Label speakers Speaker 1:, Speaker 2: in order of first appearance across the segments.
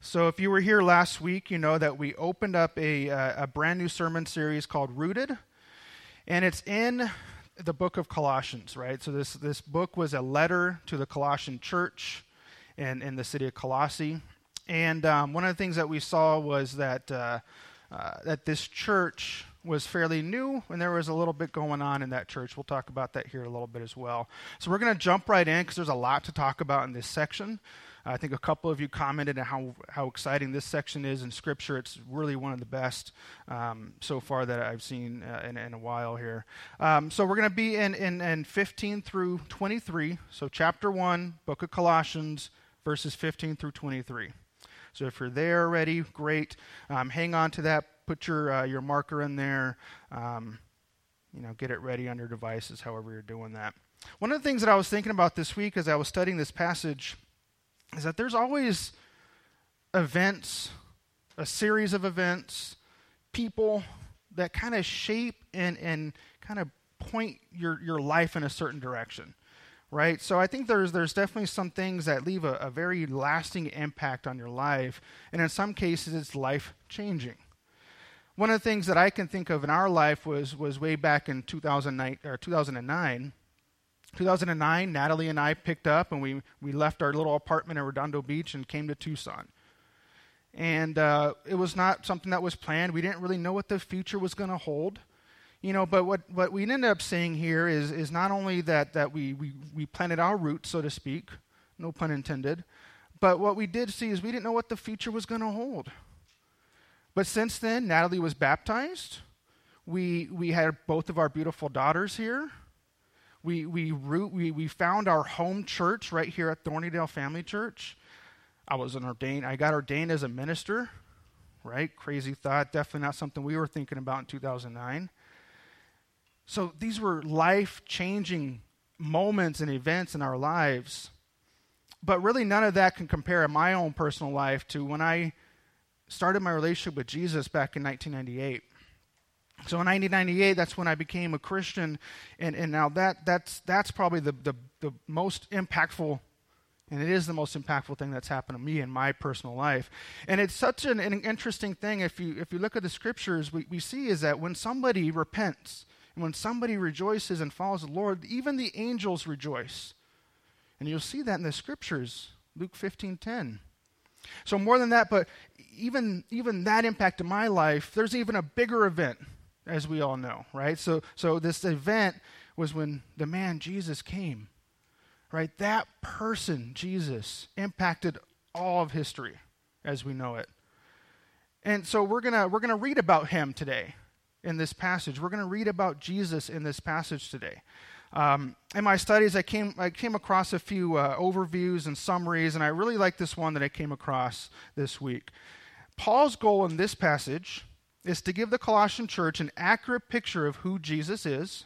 Speaker 1: So, if you were here last week, you know that we opened up a, uh, a brand new sermon series called Rooted, and it's in the book of Colossians, right? So, this, this book was a letter to the Colossian church in, in the city of Colossae. And um, one of the things that we saw was that, uh, uh, that this church was fairly new, and there was a little bit going on in that church. We'll talk about that here a little bit as well. So, we're going to jump right in because there's a lot to talk about in this section. I think a couple of you commented on how, how exciting this section is in Scripture. It's really one of the best um, so far that I've seen uh, in, in, a while here. Um, so we're going to be in, in, in 15 through 23. So, chapter 1, book of Colossians, verses 15 through 23. So, if you're there already, great. Um, hang on to that. Put your, uh, your marker in there. Um, you know, get it ready on your devices, however you're doing that. One of the things that I was thinking about this week as I was studying this passage is that there's always events, a series of events, people that kind of shape and, and kind of point your, your life in a certain direction. Right? So I think there's there's definitely some things that leave a, a very lasting impact on your life. And in some cases it's life changing. One of the things that I can think of in our life was was way back in 2009 or 2009 2009, Natalie and I picked up and we, we left our little apartment in Redondo Beach and came to Tucson. And uh, it was not something that was planned. We didn't really know what the future was going to hold. You know, but what, what we ended up seeing here is, is not only that, that we, we, we planted our roots, so to speak, no pun intended, but what we did see is we didn't know what the future was going to hold. But since then, Natalie was baptized. We, we had both of our beautiful daughters here. We, we, root, we, we found our home church right here at Thornydale Family Church. I was an ordained, I got ordained as a minister, right? Crazy thought. Definitely not something we were thinking about in 2009. So these were life changing moments and events in our lives. But really, none of that can compare in my own personal life to when I started my relationship with Jesus back in 1998. So in 1998, that's when I became a Christian, and, and now that, that's, that's probably the, the, the most impactful, and it is the most impactful thing that's happened to me in my personal life. And it's such an, an interesting thing, if you, if you look at the scriptures, we, we see is that when somebody repents, and when somebody rejoices and follows the Lord, even the angels rejoice. And you'll see that in the scriptures, Luke 15:10. So more than that, but even even that impact in my life, there's even a bigger event as we all know, right? So, so this event was when the man Jesus came, right? That person, Jesus, impacted all of history as we know it. And so we're gonna we're gonna read about him today in this passage. We're gonna read about Jesus in this passage today. Um, in my studies, I came I came across a few uh, overviews and summaries, and I really like this one that I came across this week. Paul's goal in this passage is to give the Colossian church an accurate picture of who Jesus is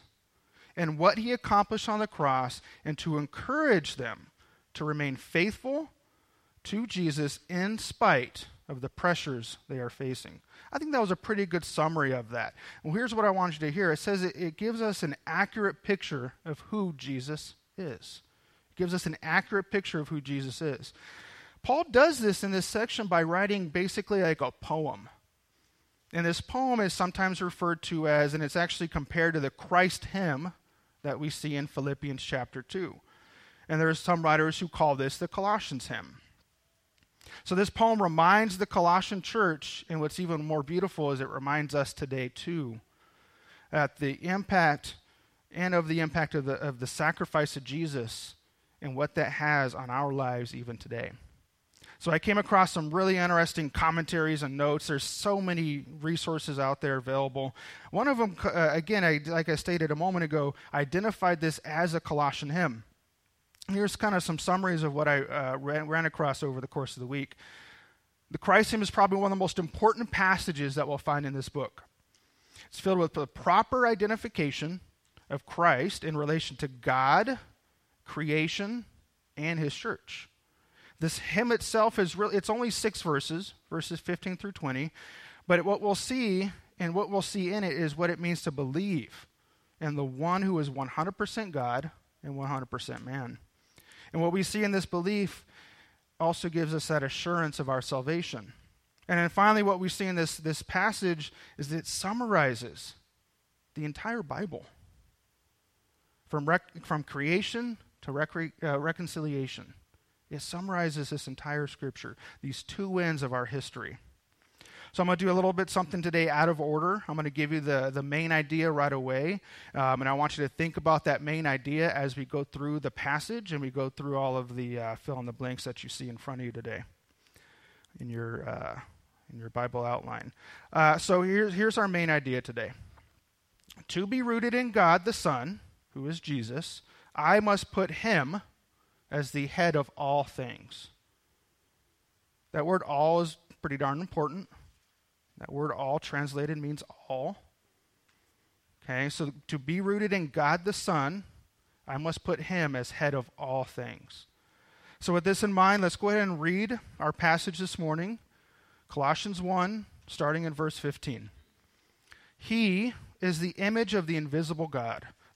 Speaker 1: and what he accomplished on the cross, and to encourage them to remain faithful to Jesus in spite of the pressures they are facing. I think that was a pretty good summary of that. Well, here's what I want you to hear it says it, it gives us an accurate picture of who Jesus is. It gives us an accurate picture of who Jesus is. Paul does this in this section by writing basically like a poem. And this poem is sometimes referred to as, and it's actually compared to the Christ hymn that we see in Philippians chapter 2. And there are some writers who call this the Colossians hymn. So this poem reminds the Colossian church, and what's even more beautiful is it reminds us today too, that the impact and of the impact of the, of the sacrifice of Jesus and what that has on our lives even today. So I came across some really interesting commentaries and notes. There's so many resources out there available. One of them, uh, again, I, like I stated a moment ago, identified this as a Colossian hymn. Here's kind of some summaries of what I uh, ran, ran across over the course of the week. The Christ hymn is probably one of the most important passages that we'll find in this book. It's filled with the proper identification of Christ in relation to God, creation, and his church. This hymn itself is really, it's only six verses, verses 15 through 20. But what we'll see, and what we'll see in it, is what it means to believe in the one who is 100% God and 100% man. And what we see in this belief also gives us that assurance of our salvation. And then finally, what we see in this, this passage is that it summarizes the entire Bible from, rec- from creation to rec- uh, reconciliation. It summarizes this entire scripture, these two ends of our history. So I'm going to do a little bit something today out of order. I'm going to give you the, the main idea right away. Um, and I want you to think about that main idea as we go through the passage and we go through all of the uh, fill in the blanks that you see in front of you today in your, uh, in your Bible outline. Uh, so here's, here's our main idea today To be rooted in God the Son, who is Jesus, I must put him as the head of all things. That word all is pretty darn important. That word all translated means all. Okay, so to be rooted in God the Son, I must put him as head of all things. So, with this in mind, let's go ahead and read our passage this morning Colossians 1, starting in verse 15. He is the image of the invisible God,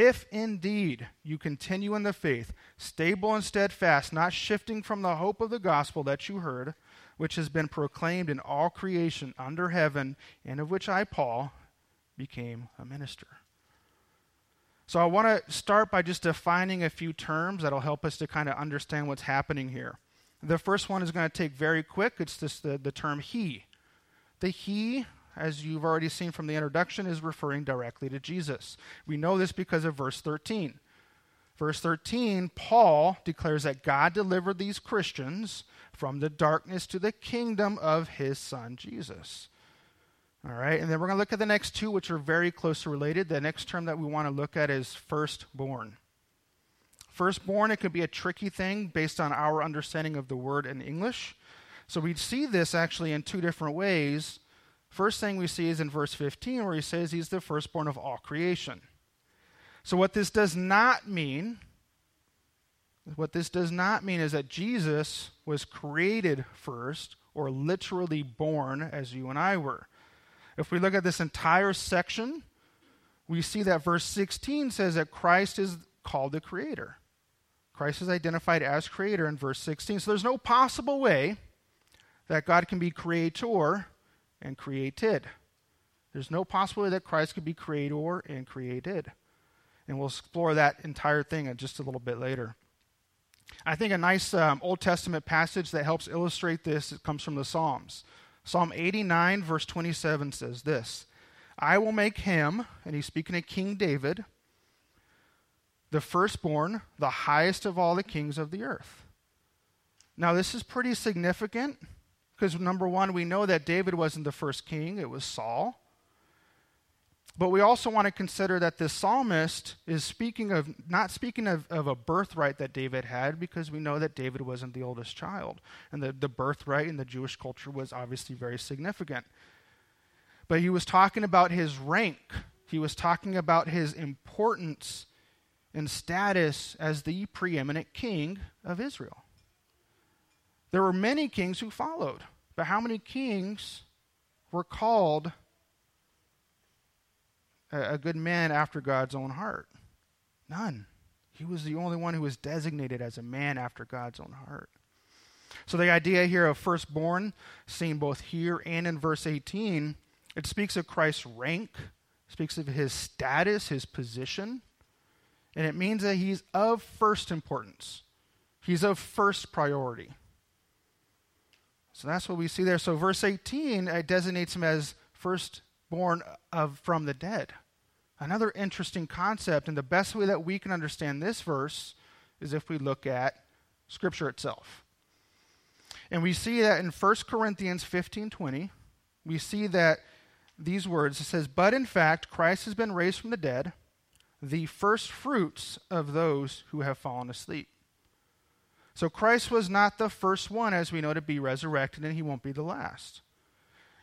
Speaker 1: If indeed you continue in the faith, stable and steadfast, not shifting from the hope of the gospel that you heard, which has been proclaimed in all creation under heaven, and of which I, Paul, became a minister. So I want to start by just defining a few terms that'll help us to kind of understand what's happening here. The first one is going to take very quick. It's just the, the term he. The he, as you've already seen from the introduction, is referring directly to Jesus. We know this because of verse 13. Verse 13, Paul declares that God delivered these Christians from the darkness to the kingdom of his son Jesus. All right, and then we're going to look at the next two, which are very closely related. The next term that we want to look at is firstborn. Firstborn, it could be a tricky thing based on our understanding of the word in English. So we see this actually in two different ways. First thing we see is in verse 15, where he says he's the firstborn of all creation. So, what this does not mean what this does not mean is that Jesus was created first or literally born as you and I were. If we look at this entire section, we see that verse 16 says that Christ is called the creator. Christ is identified as creator in verse 16. So there's no possible way that God can be creator and created. There's no possibility that Christ could be creator and created. And we'll explore that entire thing just a little bit later. I think a nice um, Old Testament passage that helps illustrate this comes from the Psalms. Psalm 89, verse 27 says this I will make him, and he's speaking of King David, the firstborn, the highest of all the kings of the earth. Now, this is pretty significant because, number one, we know that David wasn't the first king, it was Saul. But we also want to consider that this psalmist is speaking of, not speaking of, of a birthright that David had, because we know that David wasn't the oldest child. And the, the birthright in the Jewish culture was obviously very significant. But he was talking about his rank, he was talking about his importance and status as the preeminent king of Israel. There were many kings who followed, but how many kings were called a, good man after God's own heart? None. He was the only one who was designated as a man after God's own heart. So the idea here of firstborn, seen both here and in verse 18, it speaks of Christ's rank, speaks of his status, his position, and it means that he's of first importance. He's of first priority. So that's what we see there. So verse 18 it designates him as firstborn of from the dead. Another interesting concept, and the best way that we can understand this verse is if we look at Scripture itself. And we see that in 1 Corinthians 15 20, we see that these words it says, But in fact, Christ has been raised from the dead, the first fruits of those who have fallen asleep. So Christ was not the first one, as we know, to be resurrected, and he won't be the last.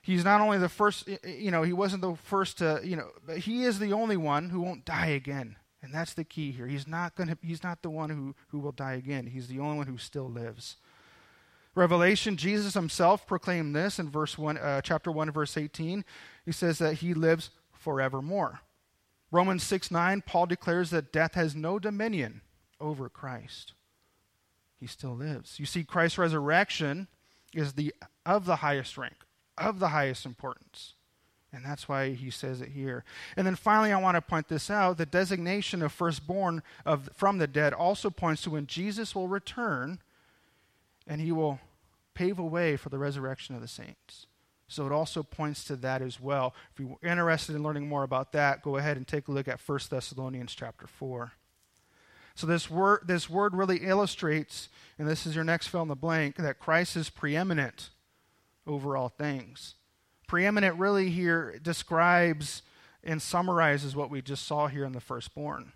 Speaker 1: He's not only the first, you know, he wasn't the first to, you know, but he is the only one who won't die again. And that's the key here. He's not going to he's not the one who who will die again. He's the only one who still lives. Revelation, Jesus himself proclaimed this in verse 1 uh, chapter 1 verse 18. He says that he lives forevermore. Romans 6 9, Paul declares that death has no dominion over Christ. He still lives. You see, Christ's resurrection is the of the highest rank, of the highest importance. And that's why he says it here. And then finally, I want to point this out. The designation of firstborn of, from the dead also points to when Jesus will return and he will pave a way for the resurrection of the saints. So it also points to that as well. If you're interested in learning more about that, go ahead and take a look at 1 Thessalonians chapter 4. So this word, this word really illustrates, and this is your next fill in the blank, that Christ is preeminent over all things. Preeminent really here describes and summarizes what we just saw here in the firstborn.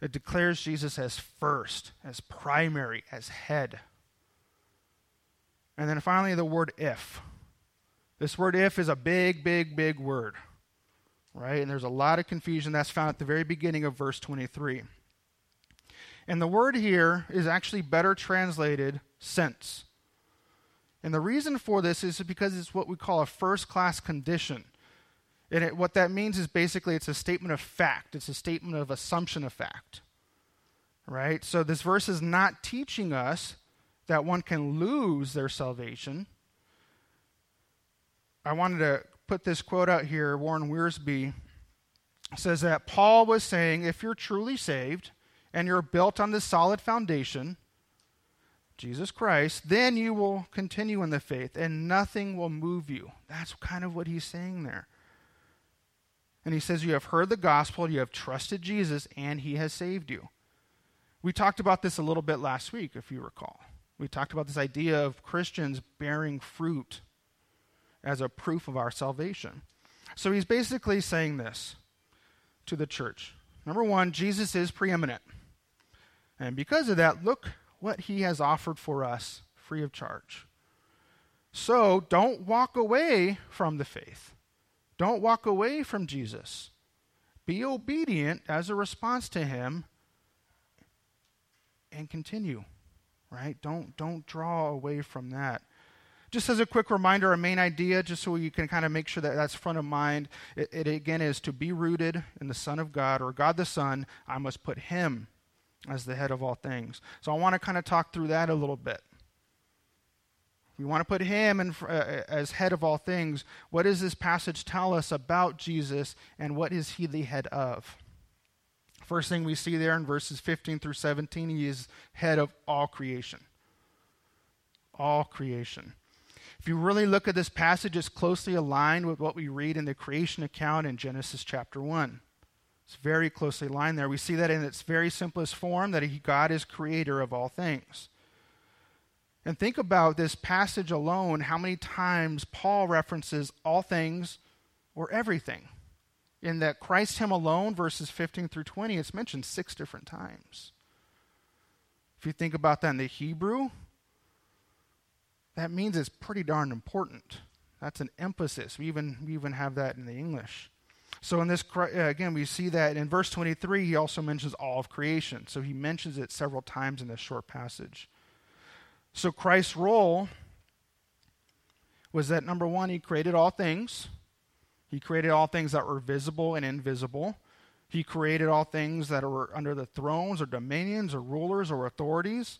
Speaker 1: It declares Jesus as first, as primary, as head. And then finally, the word if. This word if is a big, big, big word, right? And there's a lot of confusion that's found at the very beginning of verse 23. And the word here is actually better translated since. And the reason for this is because it's what we call a first class condition. And it, what that means is basically it's a statement of fact, it's a statement of assumption of fact. Right? So this verse is not teaching us that one can lose their salvation. I wanted to put this quote out here. Warren Wiersbe says that Paul was saying if you're truly saved and you're built on this solid foundation, Jesus Christ, then you will continue in the faith and nothing will move you. That's kind of what he's saying there. And he says, You have heard the gospel, you have trusted Jesus, and he has saved you. We talked about this a little bit last week, if you recall. We talked about this idea of Christians bearing fruit as a proof of our salvation. So he's basically saying this to the church. Number one, Jesus is preeminent. And because of that, look what he has offered for us free of charge. So don't walk away from the faith. Don't walk away from Jesus. Be obedient as a response to him and continue right? Don't don't draw away from that. Just as a quick reminder, a main idea, just so you can kind of make sure that that's front of mind, it, it again is to be rooted in the Son of God or God the Son. I must put Him as the head of all things. So I want to kind of talk through that a little bit. We want to put him in, uh, as head of all things. What does this passage tell us about Jesus and what is he the head of? First thing we see there in verses 15 through 17, he is head of all creation. All creation. If you really look at this passage, it's closely aligned with what we read in the creation account in Genesis chapter 1. It's very closely aligned there. We see that in its very simplest form that God is creator of all things. And think about this passage alone, how many times Paul references all things or everything in that Christ Him alone, verses 15 through 20, it's mentioned six different times. If you think about that in the Hebrew, that means it's pretty darn important. That's an emphasis. We even, we even have that in the English. So, in this, uh, again, we see that in verse 23, he also mentions all of creation. So, he mentions it several times in this short passage. So, Christ's role was that number one, he created all things. He created all things that were visible and invisible. He created all things that were under the thrones or dominions or rulers or authorities.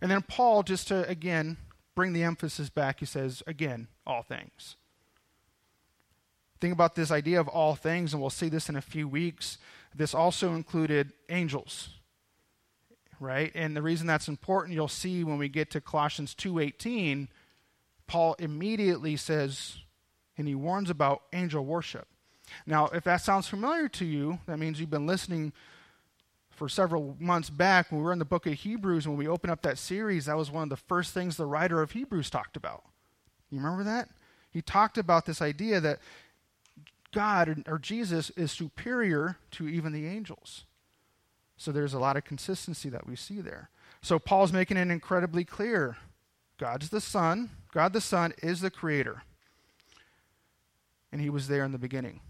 Speaker 1: And then Paul, just to again bring the emphasis back, he says, again, all things. Think about this idea of all things, and we'll see this in a few weeks. This also included angels, right? And the reason that's important, you'll see when we get to Colossians 2:18, Paul immediately says, and he warns about angel worship. Now, if that sounds familiar to you, that means you've been listening for several months back when we were in the book of Hebrews, when we opened up that series, that was one of the first things the writer of Hebrews talked about. You remember that? He talked about this idea that God or Jesus is superior to even the angels. So there's a lot of consistency that we see there. So Paul's making it incredibly clear God's the Son, God the Son is the creator. And he was there in the beginning.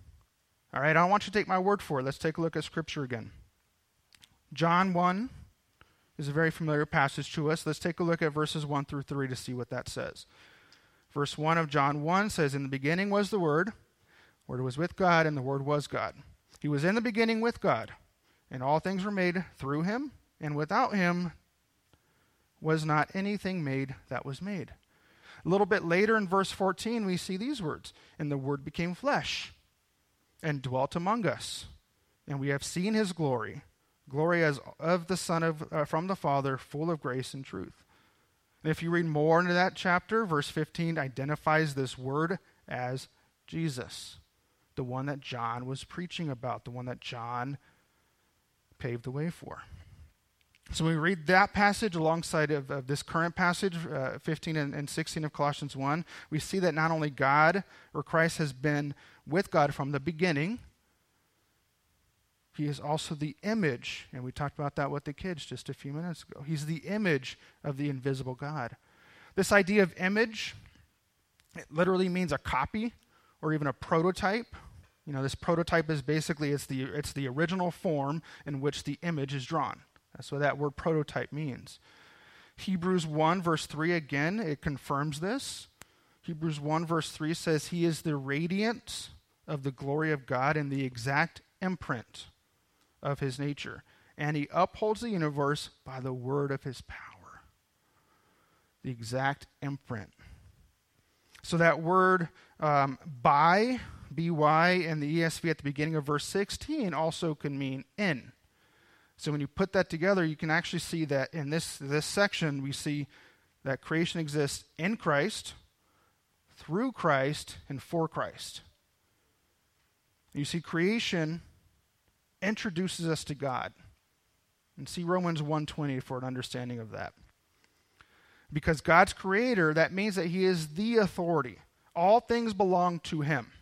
Speaker 1: All right, I don't want you to take my word for it. Let's take a look at Scripture again. John 1 is a very familiar passage to us. Let's take a look at verses 1 through 3 to see what that says. Verse 1 of John 1 says, In the beginning was the Word, Word was with God, and the Word was God. He was in the beginning with God, and all things were made through him, and without him was not anything made that was made. A little bit later in verse 14, we see these words And the Word became flesh and dwelt among us, and we have seen his glory, glory as of the Son of, uh, from the Father, full of grace and truth. And if you read more into that chapter, verse 15 identifies this word as Jesus, the one that John was preaching about, the one that John paved the way for. So when we read that passage alongside of, of this current passage, uh, 15 and, and 16 of Colossians 1, we see that not only God or Christ has been with God from the beginning, he is also the image, and we talked about that with the kids just a few minutes ago. He's the image of the invisible God. This idea of image, it literally means a copy or even a prototype. You know, this prototype is basically it's the it's the original form in which the image is drawn. That's what that word prototype means. Hebrews 1, verse 3, again, it confirms this. Hebrews 1, verse 3 says, He is the radiance of the glory of God and the exact imprint of His nature. And He upholds the universe by the word of His power. The exact imprint. So that word um, by, by, in the ESV at the beginning of verse 16 also can mean in. So when you put that together, you can actually see that in this, this section, we see that creation exists in Christ, through Christ, and for Christ. You see, creation introduces us to God. And see Romans 1:20 for an understanding of that. Because God's creator, that means that he is the authority. All things belong to him.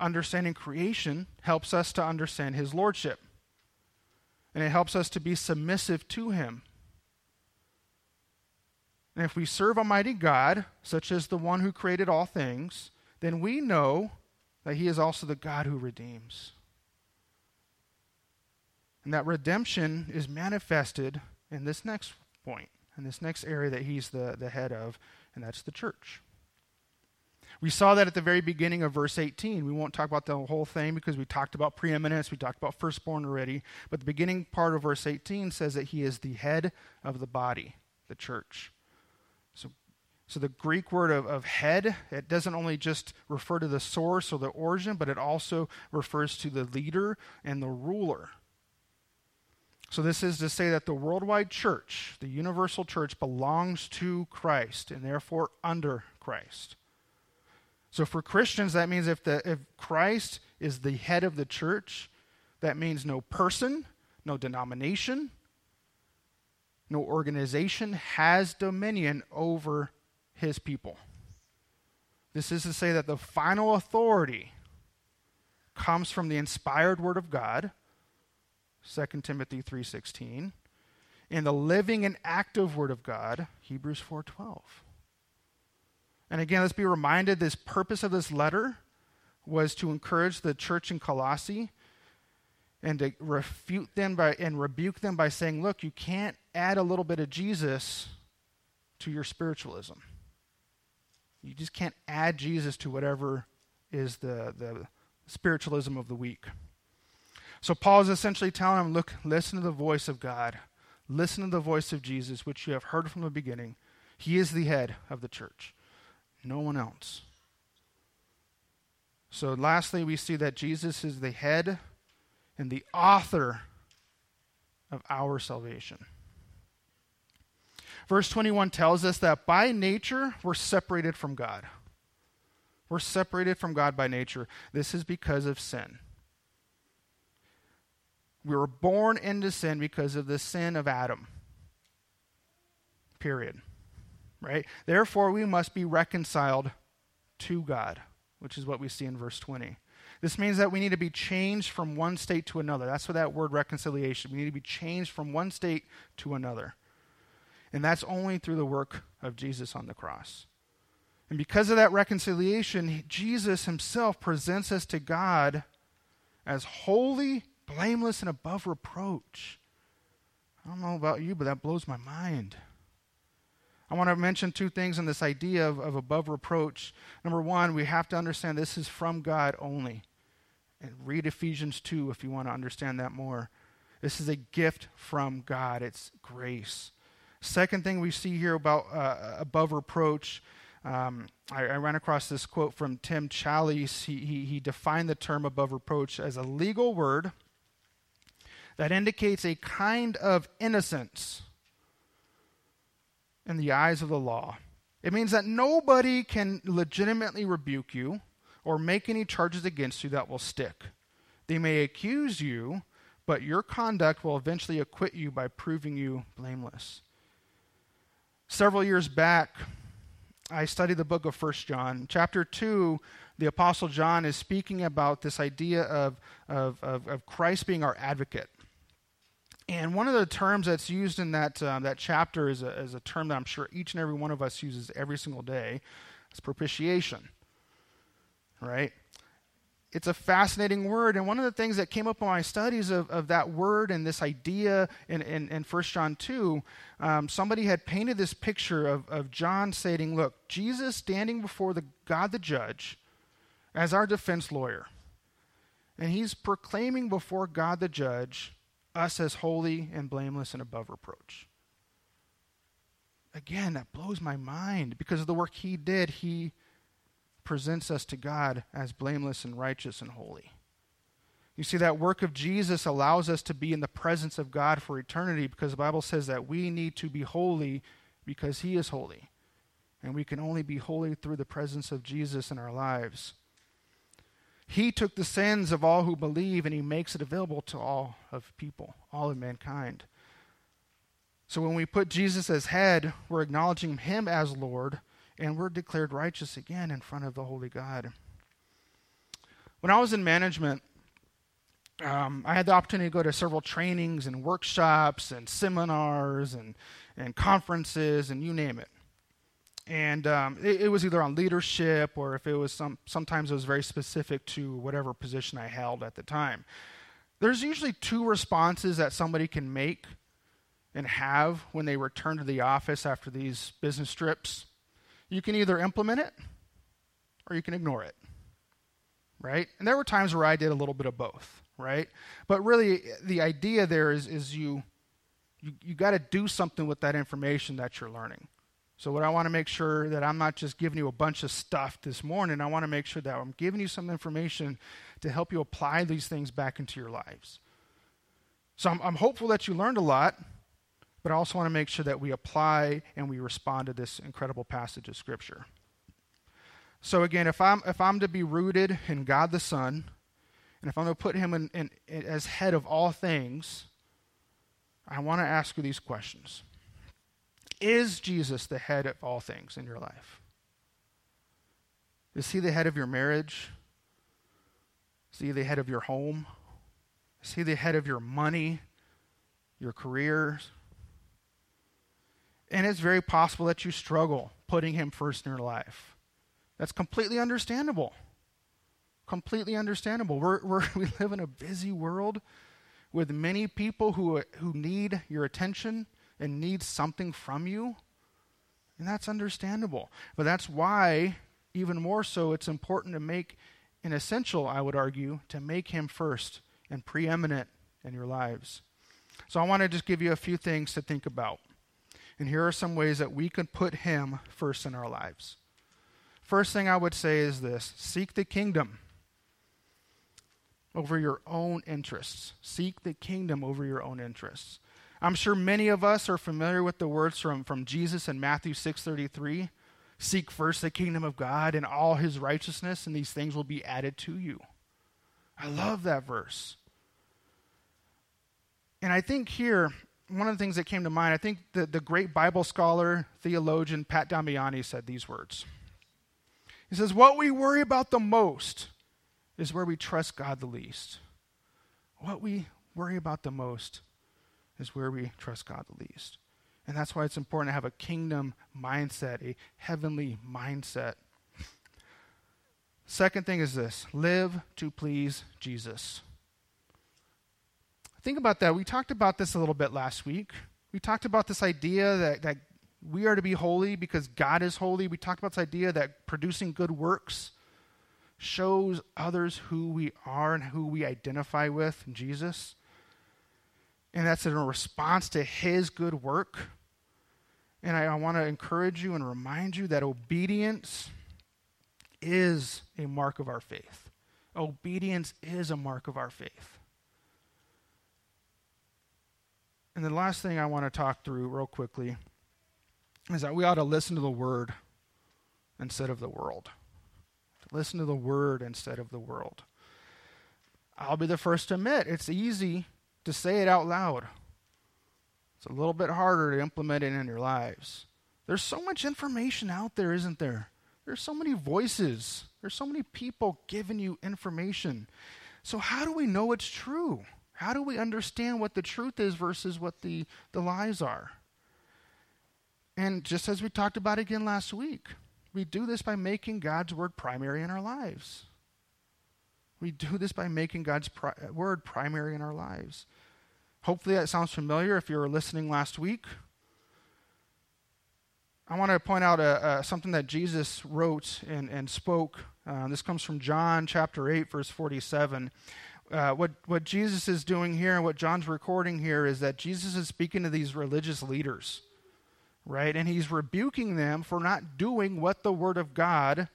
Speaker 1: Understanding creation helps us to understand his lordship and it helps us to be submissive to Him. And if we serve Almighty God, such as the one who created all things, then we know that He is also the God who redeems. And that redemption is manifested in this next point, in this next area that He's the, the head of, and that's the church. We saw that at the very beginning of verse 18. We won't talk about the whole thing because we talked about preeminence, we talked about firstborn already. But the beginning part of verse 18 says that he is the head of the body, the church. So, so the Greek word of, of head, it doesn't only just refer to the source or the origin, but it also refers to the leader and the ruler. So, this is to say that the worldwide church, the universal church, belongs to Christ and therefore under Christ. So for Christians, that means if, the, if Christ is the head of the church, that means no person, no denomination, no organization has dominion over his people. This is to say that the final authority comes from the inspired word of God, 2 Timothy 3:16, and the living and active word of God, Hebrews 4:12. And again, let's be reminded this purpose of this letter was to encourage the church in Colossae and to refute them by and rebuke them by saying, look, you can't add a little bit of Jesus to your spiritualism. You just can't add Jesus to whatever is the, the spiritualism of the week. So Paul is essentially telling them, look, listen to the voice of God. Listen to the voice of Jesus, which you have heard from the beginning. He is the head of the church no one else. So, lastly, we see that Jesus is the head and the author of our salvation. Verse 21 tells us that by nature, we're separated from God. We're separated from God by nature. This is because of sin. We were born into sin because of the sin of Adam. Period. Right? Therefore, we must be reconciled to God, which is what we see in verse 20. This means that we need to be changed from one state to another. That's what that word reconciliation. We need to be changed from one state to another. And that's only through the work of Jesus on the cross. And because of that reconciliation, Jesus himself presents us to God as holy, blameless, and above reproach. I don't know about you, but that blows my mind. I want to mention two things in this idea of, of above reproach. Number one, we have to understand this is from God only. And read Ephesians 2 if you want to understand that more. This is a gift from God, it's grace. Second thing we see here about uh, above reproach, um, I, I, ran across this quote from Tim Challies. He, he, he defined the term above reproach as a legal word that indicates a kind of innocence in the eyes of the law. It means that nobody can legitimately rebuke you or make any charges against you that will stick. They may accuse you, but your conduct will eventually acquit you by proving you blameless. Several years back, I studied the book of First John. Chapter 2, the Apostle John is speaking about this idea of, of, of, of Christ being our advocate. And one of the terms that's used in that, um, that chapter is a, is a term that I'm sure each and every one of us uses every single day. It's propitiation. Right? it's a fascinating word. And one of the things that came up in my studies of, of that word and this idea in, in, in 1 John 2, um, somebody had painted this picture of, of John saying, Look, Jesus standing before the God the judge as our defense lawyer. And he's proclaiming before God the judge us as holy and blameless and above reproach. Again, that blows my mind because of the work he did. He presents us to God as blameless and righteous and holy. You see, that work of Jesus allows us to be in the presence of God for eternity because the Bible says that we need to be holy because He is holy. And we can only be holy through the presence of Jesus in our lives. He took the sins of all who believe and He makes it available to all of people, all of mankind. So when we put Jesus as head, we're acknowledging Him as Lord and we're declared righteous again in front of the Holy God. When I was in management, um, I had the opportunity to go to several trainings and workshops and seminars and, and conferences and you name it. And um, it, it, was either on leadership or if it was some, sometimes it was very specific to whatever position I held at the time. There's usually two responses that somebody can make and have when they return to the office after these business trips. You can either implement it or you can ignore it. Right? And there were times where I did a little bit of both, right? But really the idea there is is you you, you got to do something with that information that you're learning. So what I want to make sure that I'm not just giving you a bunch of stuff this morning. I want to make sure that I'm giving you some information to help you apply these things back into your lives. So I'm, I'm hopeful that you learned a lot but I also want to make sure that we apply and we respond to this incredible passage of Scripture. So again, if I'm if I'm to be rooted in God the Son, and if I'm going to put Him in, in, as head of all things, I want to ask you these questions: Is Jesus the head of all things in your life? Is He the head of your marriage? Is He the head of your home? Is He the head of your money, your careers? And it's very possible that you struggle putting him first in your life. That's completely understandable. Completely understandable. We're, we're, we live in a busy world with many people who, who need your attention and needs something from you. And that's understandable. But that's why, even more so, it's important to make an essential, I would argue, to make him first and preeminent in your lives. So I want to just give you a few things to think about. And here are some ways that we can put Him first in our lives. First thing I would say is this seek the kingdom over your own interests. Seek the kingdom over your own interests. I'm sure many of us are familiar with the words from, from Jesus in Matthew 6:33. Seek first the kingdom of God and all his righteousness, and these things will be added to you. I love that verse. And I think here, one of the things that came to mind, I think the, the great Bible scholar, theologian Pat Damiani said these words. He says, What we worry about the most is where we trust God the least. What we worry about the most is where we trust God the least. And that's why it's important to have a kingdom mindset, a heavenly mindset. Second thing is this live to please Jesus. Think about that. We talked about this a little bit last week. We talked about this idea that, that we are to be holy because God is holy. We talked about this idea that producing good works shows others who we are and who we identify with in Jesus. And that's in response to his good work. And I, I want to encourage you and remind you that obedience is a mark of our faith. Obedience is a mark of our faith. And the last thing I want to talk through real quickly is that we ought to listen to the word instead of the world. Listen to the word instead of the world. I'll be the first to admit it's easy to say it out loud. It's a little bit harder to implement it in your lives. There's so much information out there, isn't there? There's so many voices. There's so many people giving you information. So how do we know it's true? How do we understand what the truth is versus what the, the lies are? And just as we talked about again last week, we do this by making God's word primary in our lives. We do this by making God's pri- word primary in our lives. Hopefully, that sounds familiar if you were listening last week. I want to point out a, a, something that Jesus wrote and, and spoke. Uh, this comes from John chapter 8, verse 47. Uh, what, what Jesus is doing here and what John's recording here is that Jesus is speaking to these religious leaders right? And he's rebuking them for not doing what the Word of God,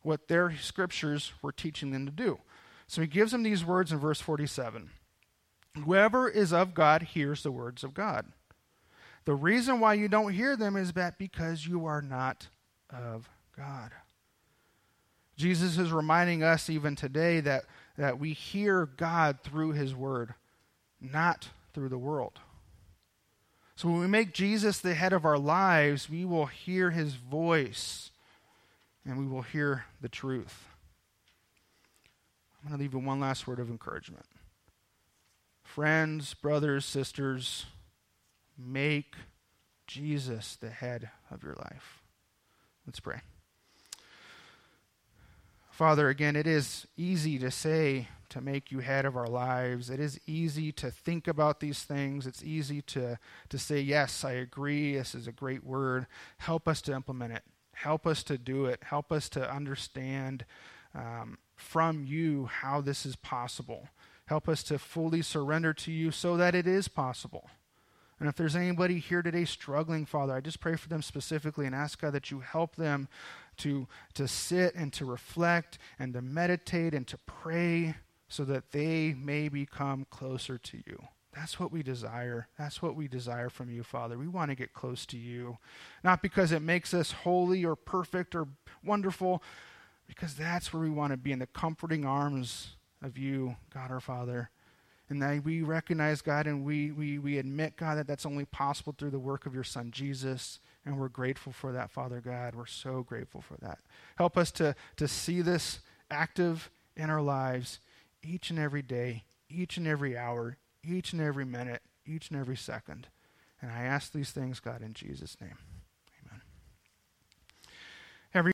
Speaker 1: what their scriptures were teaching them to do. So he gives them these words in verse 47 Whoever is of God hears the words of God. The reason why you don't hear them is that because you are not of God. Jesus is reminding us even today that, that we hear God through his word, not through the world. So when we make Jesus the head of our lives, we will hear his voice and we will hear the truth. I'm going to leave you one last word of encouragement. Friends, brothers, sisters, make Jesus the head of your life. Let's pray. Father, again, it is easy to say to make you head of our lives. It is easy to think about these things. It's easy to, to say, Yes, I agree. This is a great word. Help us to implement it. Help us to do it. Help us to understand um, from you how this is possible. Help us to fully surrender to you so that it is possible. And if there's anybody here today struggling, Father, I just pray for them specifically and ask God that you help them to, to sit and to reflect and to meditate and to pray so that they may become closer to you. That's what we desire. That's what we desire from you, Father. We want to get close to you. Not because it makes us holy or perfect or wonderful, because that's where we want to be in the comforting arms of you, God our Father. And that we recognize, God, and we, we, we admit, God, that that's only possible through the work of your Son, Jesus. And we're grateful for that, Father God. We're so grateful for that. Help us to, to see this active in our lives each and every day, each and every hour, each and every minute, each and every second. And I ask these things, God, in Jesus' name.